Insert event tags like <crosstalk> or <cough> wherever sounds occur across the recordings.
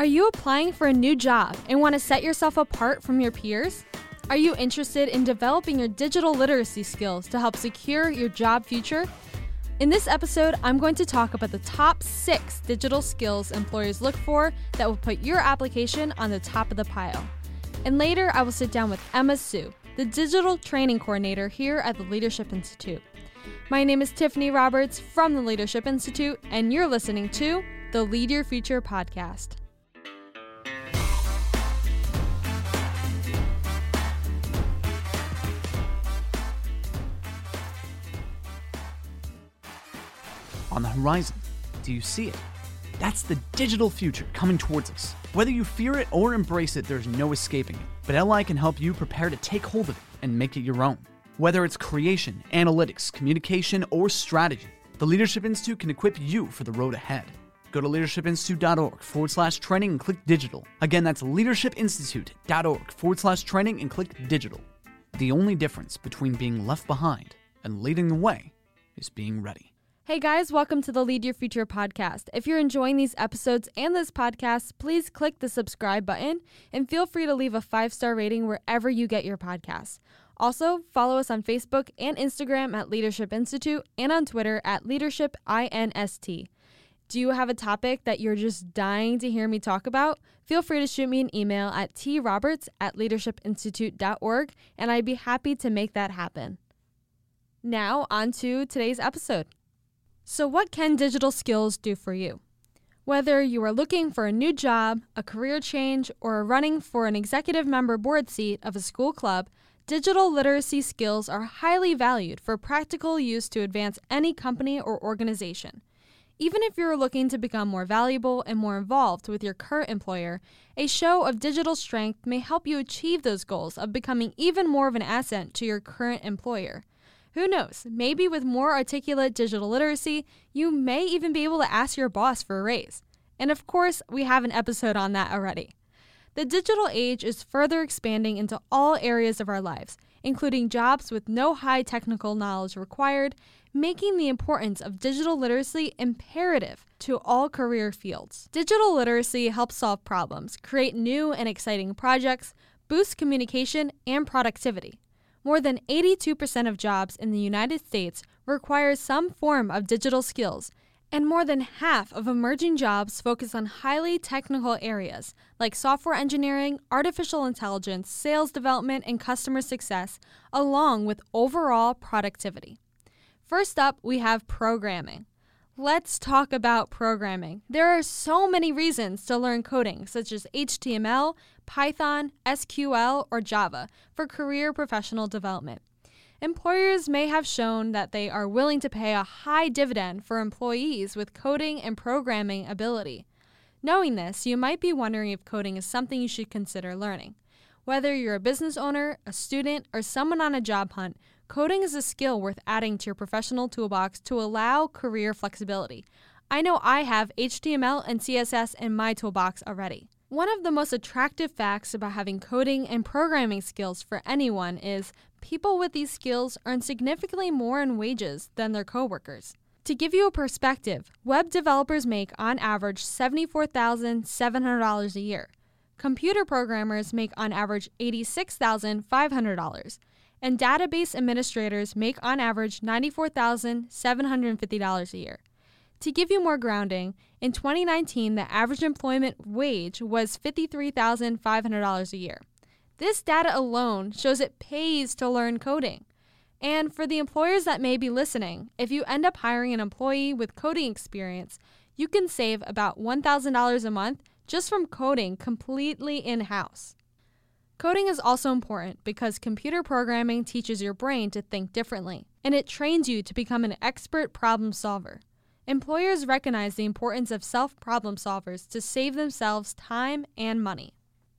Are you applying for a new job and want to set yourself apart from your peers? Are you interested in developing your digital literacy skills to help secure your job future? In this episode, I'm going to talk about the top six digital skills employers look for that will put your application on the top of the pile. And later, I will sit down with Emma Sue, the digital training coordinator here at the Leadership Institute. My name is Tiffany Roberts from the Leadership Institute, and you're listening to the Lead Your Future podcast. On the horizon, do you see it? That's the digital future coming towards us. Whether you fear it or embrace it, there's no escaping it. But LI can help you prepare to take hold of it and make it your own. Whether it's creation, analytics, communication, or strategy, the Leadership Institute can equip you for the road ahead. Go to leadershipinstitute.org forward slash training and click digital. Again, that's leadershipinstitute.org forward slash training and click digital. The only difference between being left behind and leading the way is being ready. Hey guys, welcome to the Lead Your Future podcast. If you're enjoying these episodes and this podcast, please click the subscribe button and feel free to leave a five star rating wherever you get your podcasts. Also, follow us on Facebook and Instagram at Leadership Institute and on Twitter at Leadership INST. Do you have a topic that you're just dying to hear me talk about? Feel free to shoot me an email at troberts at leadershipinstitute.org and I'd be happy to make that happen. Now, on to today's episode. So, what can digital skills do for you? Whether you are looking for a new job, a career change, or are running for an executive member board seat of a school club, digital literacy skills are highly valued for practical use to advance any company or organization. Even if you're looking to become more valuable and more involved with your current employer, a show of digital strength may help you achieve those goals of becoming even more of an asset to your current employer. Who knows? Maybe with more articulate digital literacy, you may even be able to ask your boss for a raise. And of course, we have an episode on that already. The digital age is further expanding into all areas of our lives, including jobs with no high technical knowledge required, making the importance of digital literacy imperative to all career fields. Digital literacy helps solve problems, create new and exciting projects, boost communication and productivity. More than 82% of jobs in the United States require some form of digital skills, and more than half of emerging jobs focus on highly technical areas like software engineering, artificial intelligence, sales development, and customer success, along with overall productivity. First up, we have programming. Let's talk about programming. There are so many reasons to learn coding, such as HTML, Python, SQL, or Java, for career professional development. Employers may have shown that they are willing to pay a high dividend for employees with coding and programming ability. Knowing this, you might be wondering if coding is something you should consider learning. Whether you're a business owner, a student, or someone on a job hunt, Coding is a skill worth adding to your professional toolbox to allow career flexibility. I know I have HTML and CSS in my toolbox already. One of the most attractive facts about having coding and programming skills for anyone is people with these skills earn significantly more in wages than their coworkers. To give you a perspective, web developers make on average $74,700 a year. Computer programmers make on average $86,500 and database administrators make on average $94,750 a year. To give you more grounding, in 2019, the average employment wage was $53,500 a year. This data alone shows it pays to learn coding. And for the employers that may be listening, if you end up hiring an employee with coding experience, you can save about $1,000 a month just from coding completely in house. Coding is also important because computer programming teaches your brain to think differently, and it trains you to become an expert problem solver. Employers recognize the importance of self problem solvers to save themselves time and money.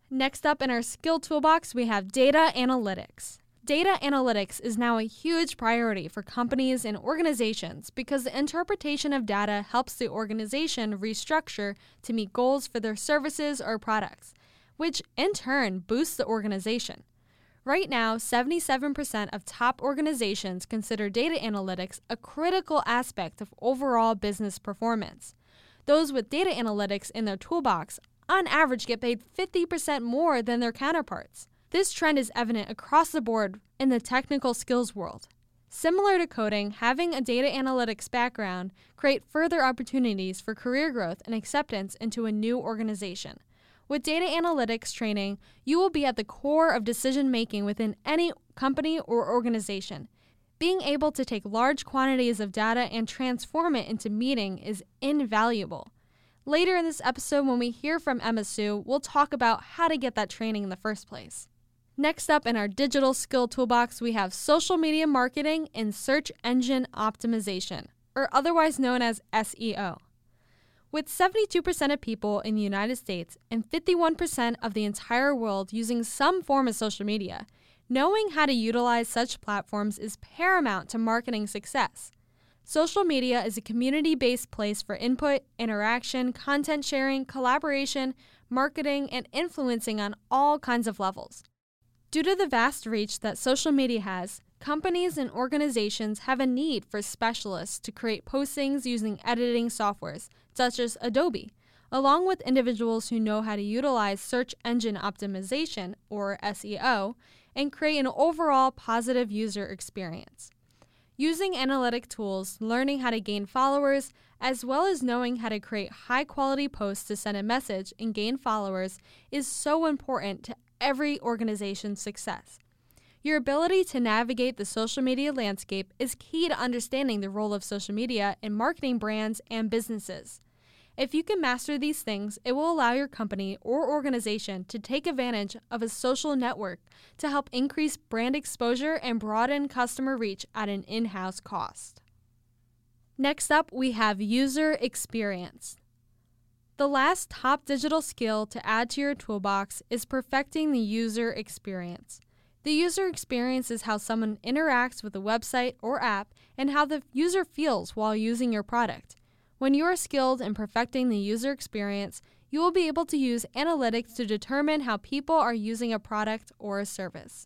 Next up in our skill toolbox, we have data analytics. Data analytics is now a huge priority for companies and organizations because the interpretation of data helps the organization restructure to meet goals for their services or products which in turn boosts the organization. Right now, 77% of top organizations consider data analytics a critical aspect of overall business performance. Those with data analytics in their toolbox on average, get paid 50% more than their counterparts. This trend is evident across the board in the technical skills world. Similar to coding, having a data analytics background create further opportunities for career growth and acceptance into a new organization. With data analytics training, you will be at the core of decision making within any company or organization. Being able to take large quantities of data and transform it into meaning is invaluable. Later in this episode, when we hear from Emma Sue, we'll talk about how to get that training in the first place. Next up in our digital skill toolbox, we have social media marketing and search engine optimization, or otherwise known as SEO. With 72% of people in the United States and 51% of the entire world using some form of social media, knowing how to utilize such platforms is paramount to marketing success. Social media is a community based place for input, interaction, content sharing, collaboration, marketing, and influencing on all kinds of levels. Due to the vast reach that social media has, companies and organizations have a need for specialists to create postings using editing softwares such as Adobe, along with individuals who know how to utilize search engine optimization, or SEO, and create an overall positive user experience. Using analytic tools, learning how to gain followers, as well as knowing how to create high quality posts to send a message and gain followers is so important to every organization's success. Your ability to navigate the social media landscape is key to understanding the role of social media in marketing brands and businesses. If you can master these things, it will allow your company or organization to take advantage of a social network to help increase brand exposure and broaden customer reach at an in house cost. Next up, we have user experience. The last top digital skill to add to your toolbox is perfecting the user experience. The user experience is how someone interacts with a website or app and how the user feels while using your product. When you are skilled in perfecting the user experience, you will be able to use analytics to determine how people are using a product or a service.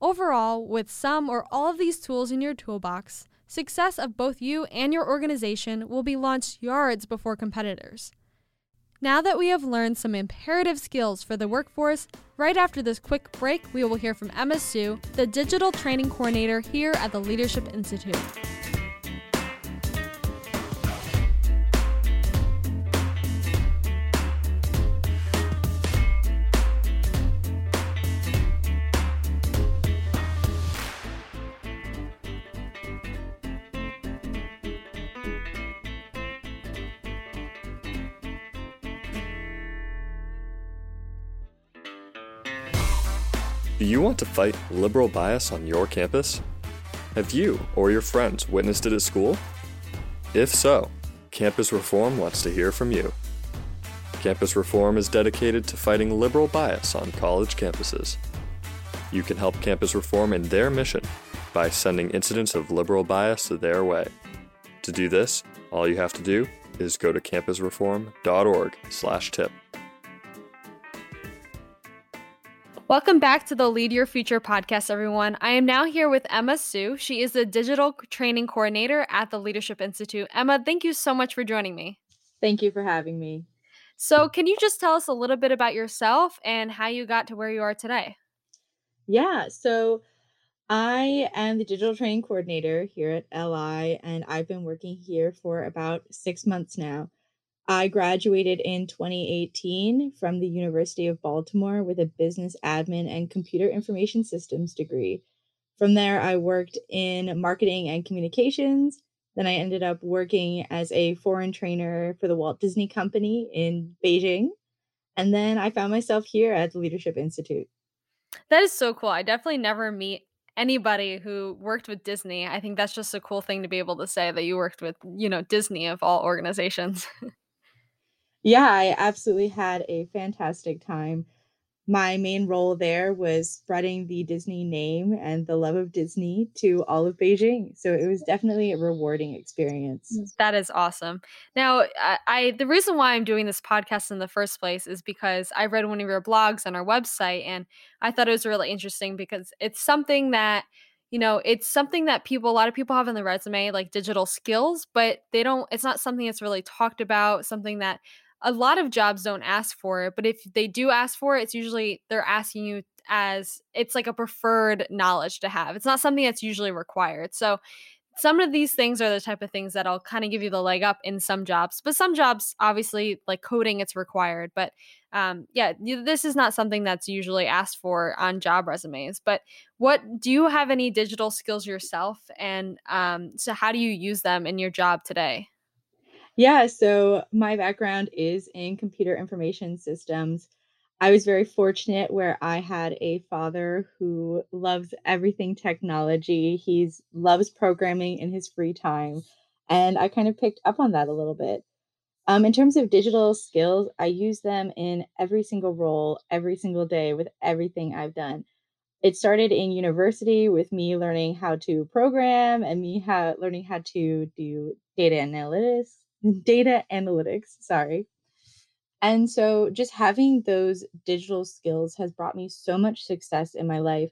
Overall, with some or all of these tools in your toolbox, success of both you and your organization will be launched yards before competitors. Now that we have learned some imperative skills for the workforce, right after this quick break, we will hear from Emma Sue, the digital training coordinator here at the Leadership Institute. Fight liberal bias on your campus? Have you or your friends witnessed it at school? If so, Campus Reform wants to hear from you. Campus Reform is dedicated to fighting liberal bias on college campuses. You can help Campus Reform in their mission by sending incidents of liberal bias their way. To do this, all you have to do is go to campusreform.org/tip. Welcome back to the Lead Your Future podcast, everyone. I am now here with Emma Sue. She is the digital training coordinator at the Leadership Institute. Emma, thank you so much for joining me. Thank you for having me. So, can you just tell us a little bit about yourself and how you got to where you are today? Yeah, so I am the digital training coordinator here at LI, and I've been working here for about six months now. I graduated in 2018 from the University of Baltimore with a business admin and computer information systems degree. From there, I worked in marketing and communications. Then I ended up working as a foreign trainer for the Walt Disney Company in Beijing. And then I found myself here at the Leadership Institute. That is so cool. I definitely never meet anybody who worked with Disney. I think that's just a cool thing to be able to say that you worked with, you know, Disney of all organizations. <laughs> Yeah, I absolutely had a fantastic time. My main role there was spreading the Disney name and the love of Disney to all of Beijing. So it was definitely a rewarding experience. Mm, that is awesome. Now, I, I the reason why I'm doing this podcast in the first place is because I read one of your blogs on our website and I thought it was really interesting because it's something that you know it's something that people a lot of people have in the resume like digital skills but they don't it's not something that's really talked about something that a lot of jobs don't ask for it, but if they do ask for it, it's usually they're asking you as it's like a preferred knowledge to have. It's not something that's usually required. So some of these things are the type of things that'll kind of give you the leg up in some jobs but some jobs obviously like coding it's required but um, yeah this is not something that's usually asked for on job resumes but what do you have any digital skills yourself and um, so how do you use them in your job today yeah so my background is in computer information systems I was very fortunate where I had a father who loves everything technology. He's loves programming in his free time, and I kind of picked up on that a little bit. Um, in terms of digital skills, I use them in every single role, every single day with everything I've done. It started in university with me learning how to program and me how learning how to do data analytics, data analytics, sorry. And so just having those digital skills has brought me so much success in my life.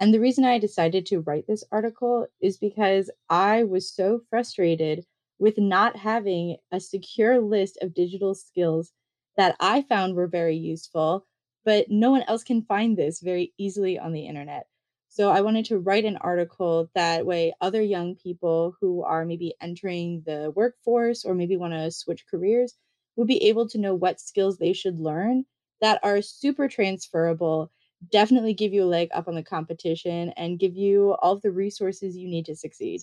And the reason I decided to write this article is because I was so frustrated with not having a secure list of digital skills that I found were very useful, but no one else can find this very easily on the internet. So I wanted to write an article that way other young people who are maybe entering the workforce or maybe want to switch careers will be able to know what skills they should learn that are super transferable, definitely give you a leg up on the competition, and give you all the resources you need to succeed.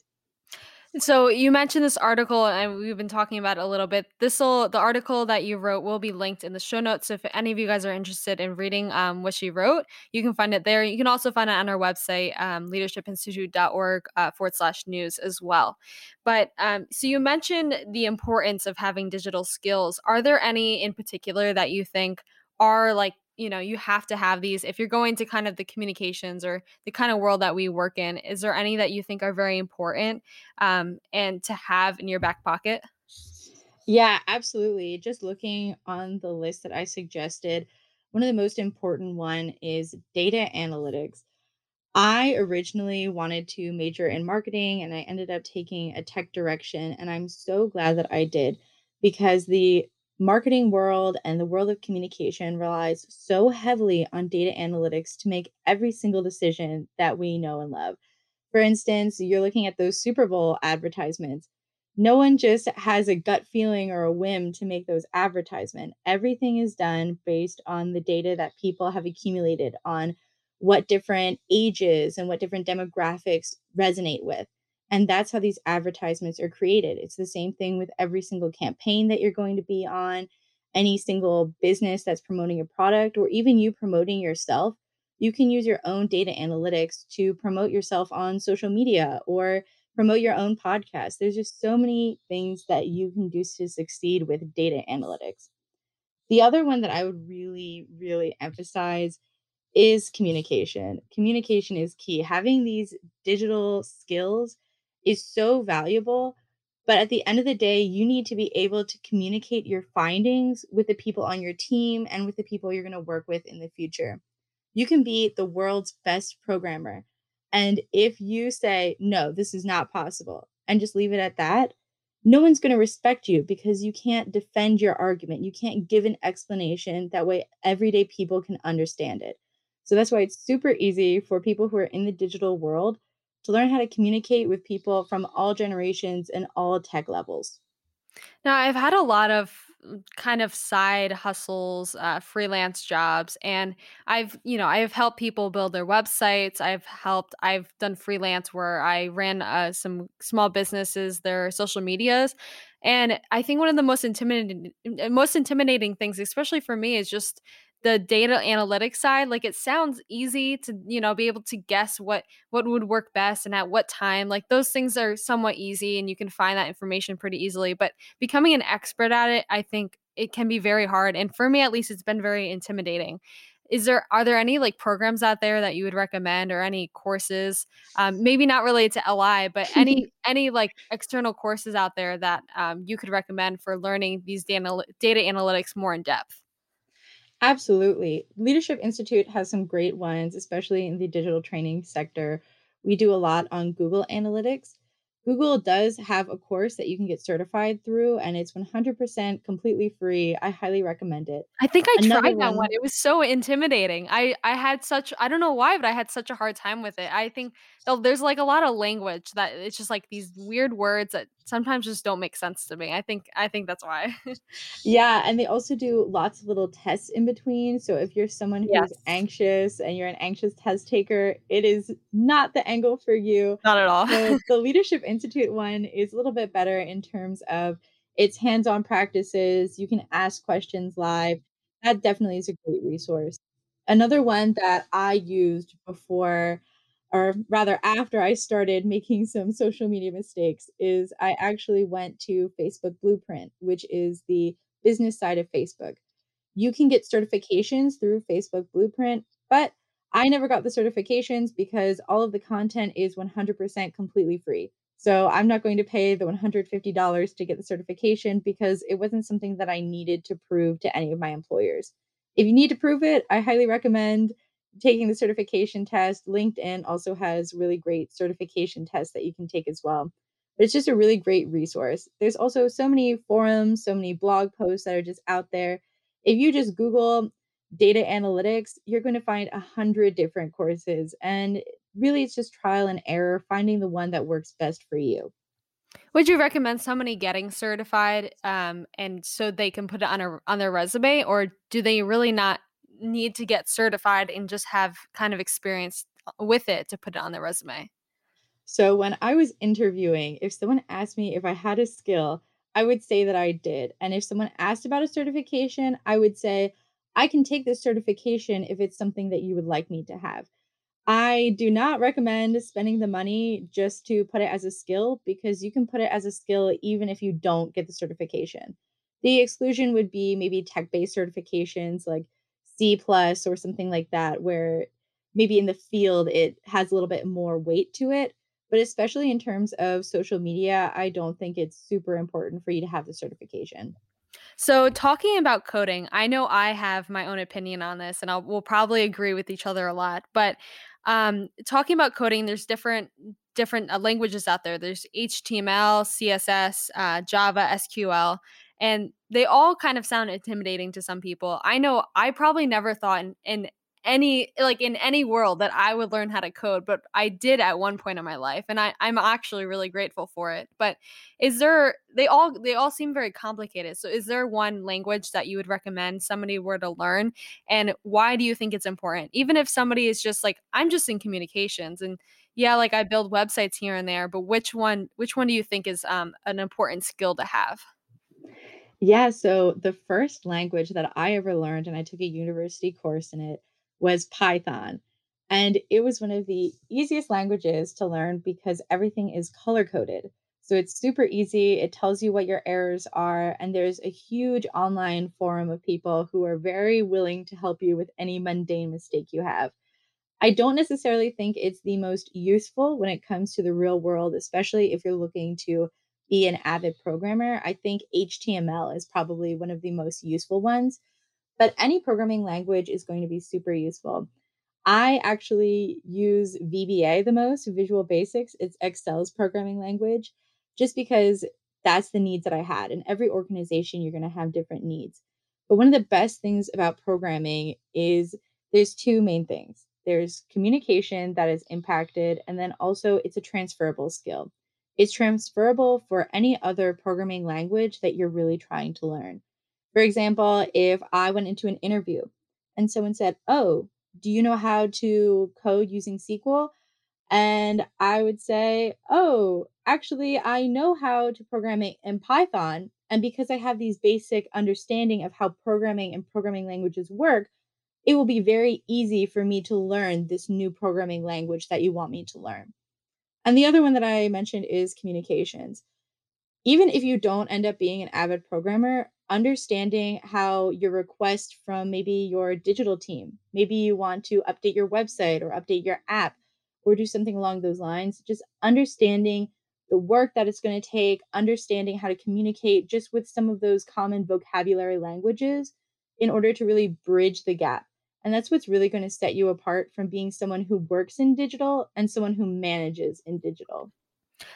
So you mentioned this article, and we've been talking about it a little bit. This will the article that you wrote will be linked in the show notes. So if any of you guys are interested in reading um, what she wrote, you can find it there. You can also find it on our website, um, leadershipinstitute.org uh, forward slash news as well. But um, so you mentioned the importance of having digital skills. Are there any in particular that you think are like you know you have to have these if you're going to kind of the communications or the kind of world that we work in is there any that you think are very important um, and to have in your back pocket? Yeah absolutely just looking on the list that i suggested one of the most important one is data analytics. I originally wanted to major in marketing and i ended up taking a tech direction and i'm so glad that i did because the marketing world and the world of communication relies so heavily on data analytics to make every single decision that we know and love. For instance, you're looking at those Super Bowl advertisements. No one just has a gut feeling or a whim to make those advertisement. Everything is done based on the data that people have accumulated on what different ages and what different demographics resonate with. And that's how these advertisements are created. It's the same thing with every single campaign that you're going to be on, any single business that's promoting a product, or even you promoting yourself. You can use your own data analytics to promote yourself on social media or promote your own podcast. There's just so many things that you can do to succeed with data analytics. The other one that I would really, really emphasize is communication. Communication is key. Having these digital skills is so valuable. But at the end of the day, you need to be able to communicate your findings with the people on your team and with the people you're going to work with in the future. You can be the world's best programmer. And if you say, no, this is not possible, and just leave it at that, no one's going to respect you because you can't defend your argument. You can't give an explanation. That way, everyday people can understand it. So that's why it's super easy for people who are in the digital world to learn how to communicate with people from all generations and all tech levels. Now, I've had a lot of mm, kind of side hustles, uh, freelance jobs, and I've, you know, I've helped people build their websites. I've helped, I've done freelance where I ran uh, some small businesses, their social medias. And I think one of the most intimidating, most intimidating things, especially for me, is just the data analytics side like it sounds easy to you know be able to guess what what would work best and at what time like those things are somewhat easy and you can find that information pretty easily but becoming an expert at it i think it can be very hard and for me at least it's been very intimidating. Is there are there any like programs out there that you would recommend or any courses um, maybe not related to li but any <laughs> any like external courses out there that um, you could recommend for learning these data, data analytics more in depth Absolutely. Leadership Institute has some great ones, especially in the digital training sector. We do a lot on Google Analytics. Google does have a course that you can get certified through, and it's 100% completely free. I highly recommend it. I think I Another tried that one. one It was so intimidating. I I had such I don't know why, but I had such a hard time with it. I think there's like a lot of language that it's just like these weird words that sometimes just don't make sense to me. I think I think that's why. <laughs> Yeah, and they also do lots of little tests in between. So if you're someone who's Yes. anxious and you're an anxious test taker, it is not the angle for you. Not at all. <laughs> The Leadership Institute one is a little bit better in terms of its hands-on practices. You can ask questions live. That definitely is a great resource. Another one that I used before, or rather after I started making some social media mistakes, is I actually went to Facebook Blueprint, which is the business side of Facebook. You can get certifications through Facebook Blueprint, but I never got the certifications because all of the content is 100% completely free. So I'm not going to pay the $150 to get the certification because it wasn't something that I needed to prove to any of my employers. If you need to prove it, I highly recommend taking the certification test. LinkedIn also has really great certification tests that you can take as well. But it's just a really great resource. There's also so many forums, so many blog posts that are just out there. If you just Google data analytics, you're going to find a hundred different courses. And really, it's just trial and error, finding the one that works best for you. Would you recommend somebody getting certified, um, and so they can put it on a on their resume, or do they really not need to get certified and just have kind of experience uh, with it to put it on their resume? So when I was interviewing, if someone asked me if I had a skill, I would say that I did. And if someone asked about a certification, I would say, I can take this certification if it's something that you would like me to have. I do not recommend spending the money just to put it as a skill because you can put it as a skill even if you don't get the certification. The exclusion would be maybe tech-based certifications like C plus or something like that, where maybe in the field it has a little bit more weight to it. But especially in terms of social media, I don't think it's super important for you to have the certification. So, talking about coding, I know I have my own opinion on this, and I'll, we'll probably agree with each other a lot. But um, talking about coding, there's different different uh, languages out there. There's HTML, CSS, uh, Java, SQL, and they all kind of sound intimidating to some people. I know I probably never thought in, in any like in any world that I would learn how to code, but I did at one point in my life, and I I'm actually really grateful for it. But is there they all they all seem very complicated. So is there one language that you would recommend somebody were to learn and why do you think it's important? Even if somebody is just like I'm just in communications and yeah, like I build websites here and there, but which one which one do you think is um an important skill to have? Yeah, so the first language that I ever learned, and I took a university course in it, was Python. And it was one of the easiest languages to learn because everything is color coded. So it's super easy. It tells you what your errors are. And there's a huge online forum of people who are very willing to help you with any mundane mistake you have. I don't necessarily think it's the most useful when it comes to the real world, especially if you're looking to be an avid programmer. I think HTML is probably one of the most useful ones, but any programming language is going to be super useful. I actually use VBA the most, Visual Basics. It's Excel's programming language, just because that's the needs that I had. In every organization, you're going to have different needs. But one of the best things about programming is there's two main things there's communication that is impacted, and then also it's a transferable skill. It's transferable for any other programming language that you're really trying to learn. For example, if I went into an interview and someone said, Oh, do you know how to code using SQL? And I would say, Oh, actually, I know how to program it in Python. And because I have these basic understanding of how programming and programming languages work, it will be very easy for me to learn this new programming language that you want me to learn. And the other one that I mentioned is communications even if you don't end up being an avid programmer, understanding how your request from maybe your digital team, maybe you want to update your website or update your app or do something along those lines, just understanding the work that it's going to take, understanding how to communicate just with some of those common vocabulary languages in order to really bridge the gap. And that's what's really going to set you apart from being someone who works in digital and someone who manages in digital.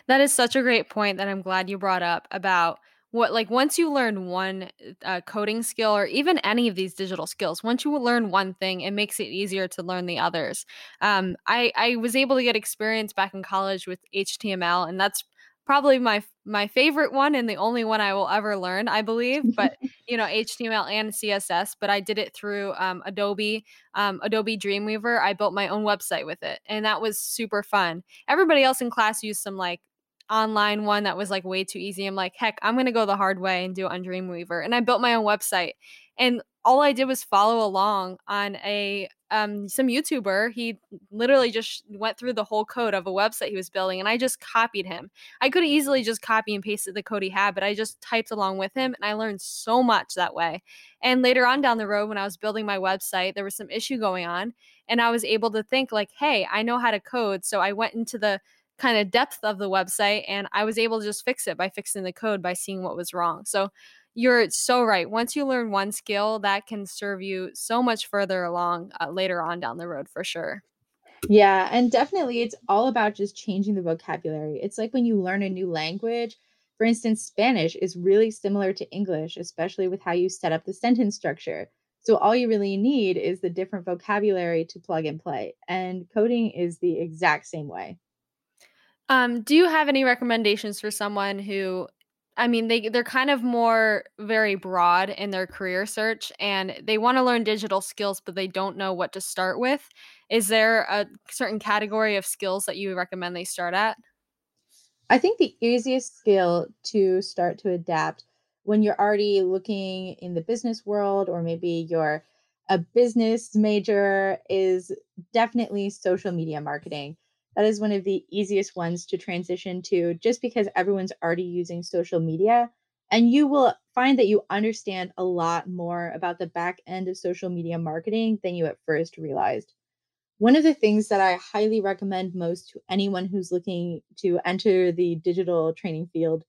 That is such a great point that I'm glad you brought up about what like once you learn one uh, coding skill or even any of these digital skills once you learn one thing it makes it easier to learn the others um, I, I was able to get experience back in college with html and that's probably my my favorite one and the only one I will ever learn, I believe. <laughs> But you know, HTML and CSS. But I did it through um, Adobe, um, Adobe Dreamweaver. I built my own website with it, and that was super fun. Everybody else in class used some like online one that was like way too easy. I'm like, heck, I'm gonna go the hard way and do it on Dreamweaver. And I built my own website. And all I did was follow along on a um, some YouTuber. He literally just went through the whole code of a website he was building, and I just copied him. I could easily just copy and pasted the code he had, but I just typed along with him, and I learned so much that way. And later on down the road, when I was building my website, there was some issue going on, and I was able to think like, "Hey, I know how to code," so I went into the kind of depth of the website and I was able to just fix it by fixing the code by seeing what was wrong. So you're so right. Once you learn one skill, that can serve you so much further along uh, later on down the road for sure. Yeah, and definitely it's all about just changing the vocabulary. It's like when you learn a new language, for instance, Spanish is really similar to English, especially with how you set up the sentence structure. So all you really need is the different vocabulary to plug and play. And coding is the exact same way. Um, do you have any recommendations for someone who I mean, they they're kind of more very broad in their career search and they want to learn digital skills but they don't know what to start with. Is there a certain category of skills that you recommend they start at? I think the easiest skill to start to adapt when you're already looking in the business world or maybe you're a business major is definitely social media marketing that is one of the easiest ones to transition to just because everyone's already using social media. And you will find that you understand a lot more about the back end of social media marketing than you at first realized. One of the things that I highly recommend most to anyone who's looking to enter the digital training field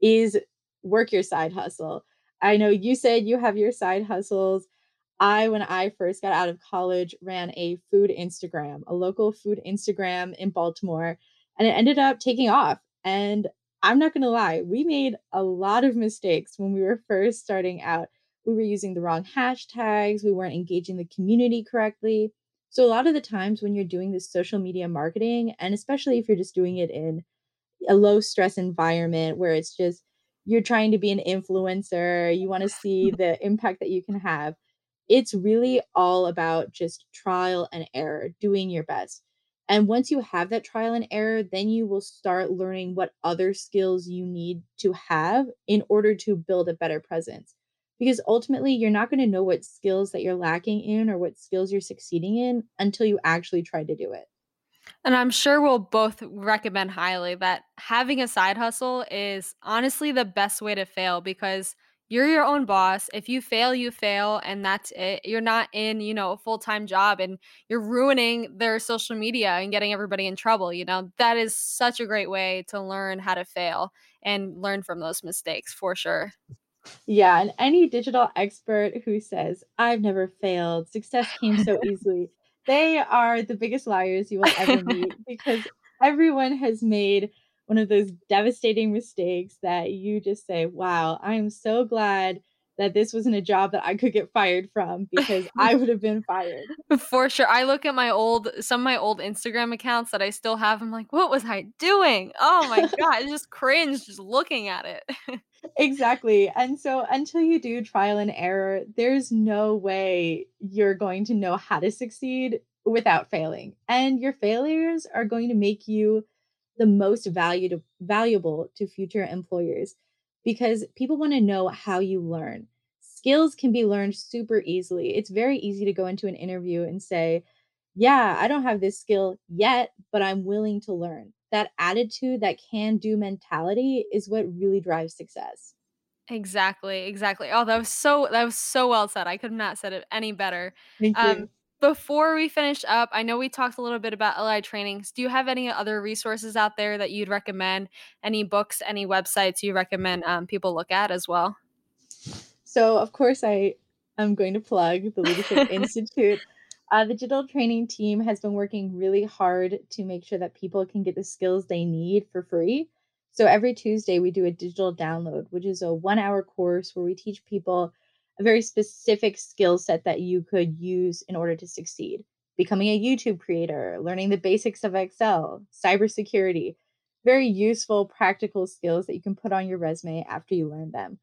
is work your side hustle. I know you said you have your side hustles. I, when I first got out of college, ran a food Instagram, a local food Instagram in Baltimore, and it ended up taking off. And I'm not going to lie, we made a lot of mistakes when we were first starting out. We were using the wrong hashtags, we weren't engaging the community correctly. So, a lot of the times when you're doing this social media marketing, and especially if you're just doing it in a low stress environment where it's just you're trying to be an influencer, you want to <laughs> see the impact that you can have it's really all about just trial and error, doing your best. And once you have that trial and error, then you will start learning what other skills you need to have in order to build a better presence. Because ultimately, you're not going to know what skills that you're lacking in or what skills you're succeeding in until you actually try to do it. And I'm sure we'll both recommend highly that having a side hustle is honestly the best way to fail because you're your own boss. If you fail, you fail, and that's it. You're not in, you know, a full time job and you're ruining their social media and getting everybody in trouble. You know, that is such a great way to learn how to fail and learn from those mistakes for sure. Yeah. And any digital expert who says, I've never failed, success came so <laughs> easily, they are the biggest liars you will ever meet because everyone has made one of those devastating mistakes that you just say, wow, I'm so glad that this wasn't a job that I could get fired from because <laughs> I would have been fired. For sure. I look at my old some of my old Instagram accounts that I still have. I'm like, what was I doing? Oh my <laughs> god, I just cringe just looking at it. <laughs> exactly. And so until you do trial and error, there's no way you're going to know how to succeed without failing. And your failures are going to make you the most valued, valuable to future employers because people want to know how you learn. Skills can be learned super easily. It's very easy to go into an interview and say, Yeah, I don't have this skill yet, but I'm willing to learn. That attitude, that can do mentality is what really drives success. Exactly, exactly. Oh, that was so that was so well said. I could not said it any better. Thank Um, you. Before we finish up, I know we talked a little bit about LI trainings. Do you have any other resources out there that you'd recommend? Any books, any websites you recommend um, people look at as well? So, of course, I am going to plug the Leadership <laughs> Institute. Uh, the digital training team has been working really hard to make sure that people can get the skills they need for free. So every Tuesday, we do a digital download, which is a one hour course where we teach people a very specific skill set that you could use in order to succeed. Becoming a YouTube creator, learning the basics of Excel, cybersecurity, very useful, practical skills that you can put on your resume after you learn them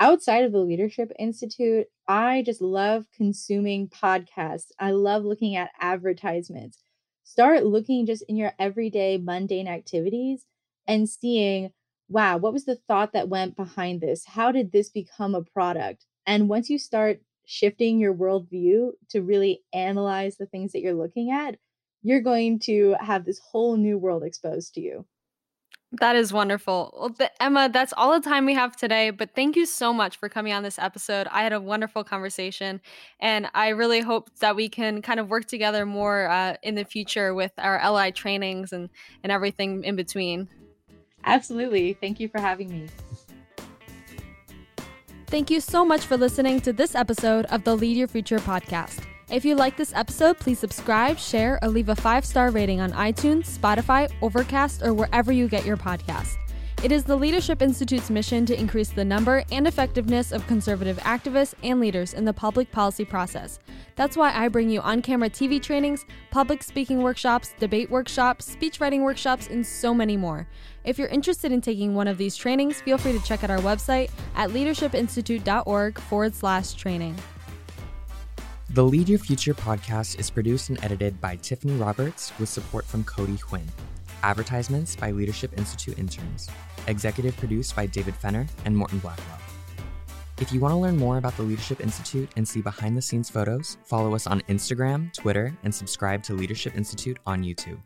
outside of the Leadership Institute, I just love consuming podcasts. I love looking at advertisements. Start looking just in your everyday mundane activities and seeing, wow, what was the thought that went behind this? How did this become a product? And once you start shifting your worldview to really analyze the things that you're looking at, you're going to have this whole new world exposed to you. That is wonderful. Well, th- Emma, that's all the time we have today, but thank you so much for coming on this episode. I had a wonderful conversation, and I really hope that we can kind of work together more uh, in the future with our LI trainings and, and everything in between. Absolutely. Thank you for having me. Thank you so much for listening to this episode of the Lead Your Future podcast. If you like this episode, please subscribe, share, or leave a five star rating on iTunes, Spotify, Overcast, or wherever you get your podcasts. It is the Leadership Institute's mission to increase the number and effectiveness of conservative activists and leaders in the public policy process. That's why I bring you on camera TV trainings, public speaking workshops, debate workshops, speech writing workshops, and so many more. If you're interested in taking one of these trainings, feel free to check out our website at leadershipinstitute.org forward slash training. The Lead Your Future podcast is produced and edited by Tiffany Roberts with support from Cody Quinn. Advertisements by Leadership Institute interns. Executive produced by David Fenner and Morton Blackwell. If you want to learn more about the Leadership Institute and see behind the scenes photos, follow us on Instagram, Twitter, and subscribe to Leadership Institute on YouTube.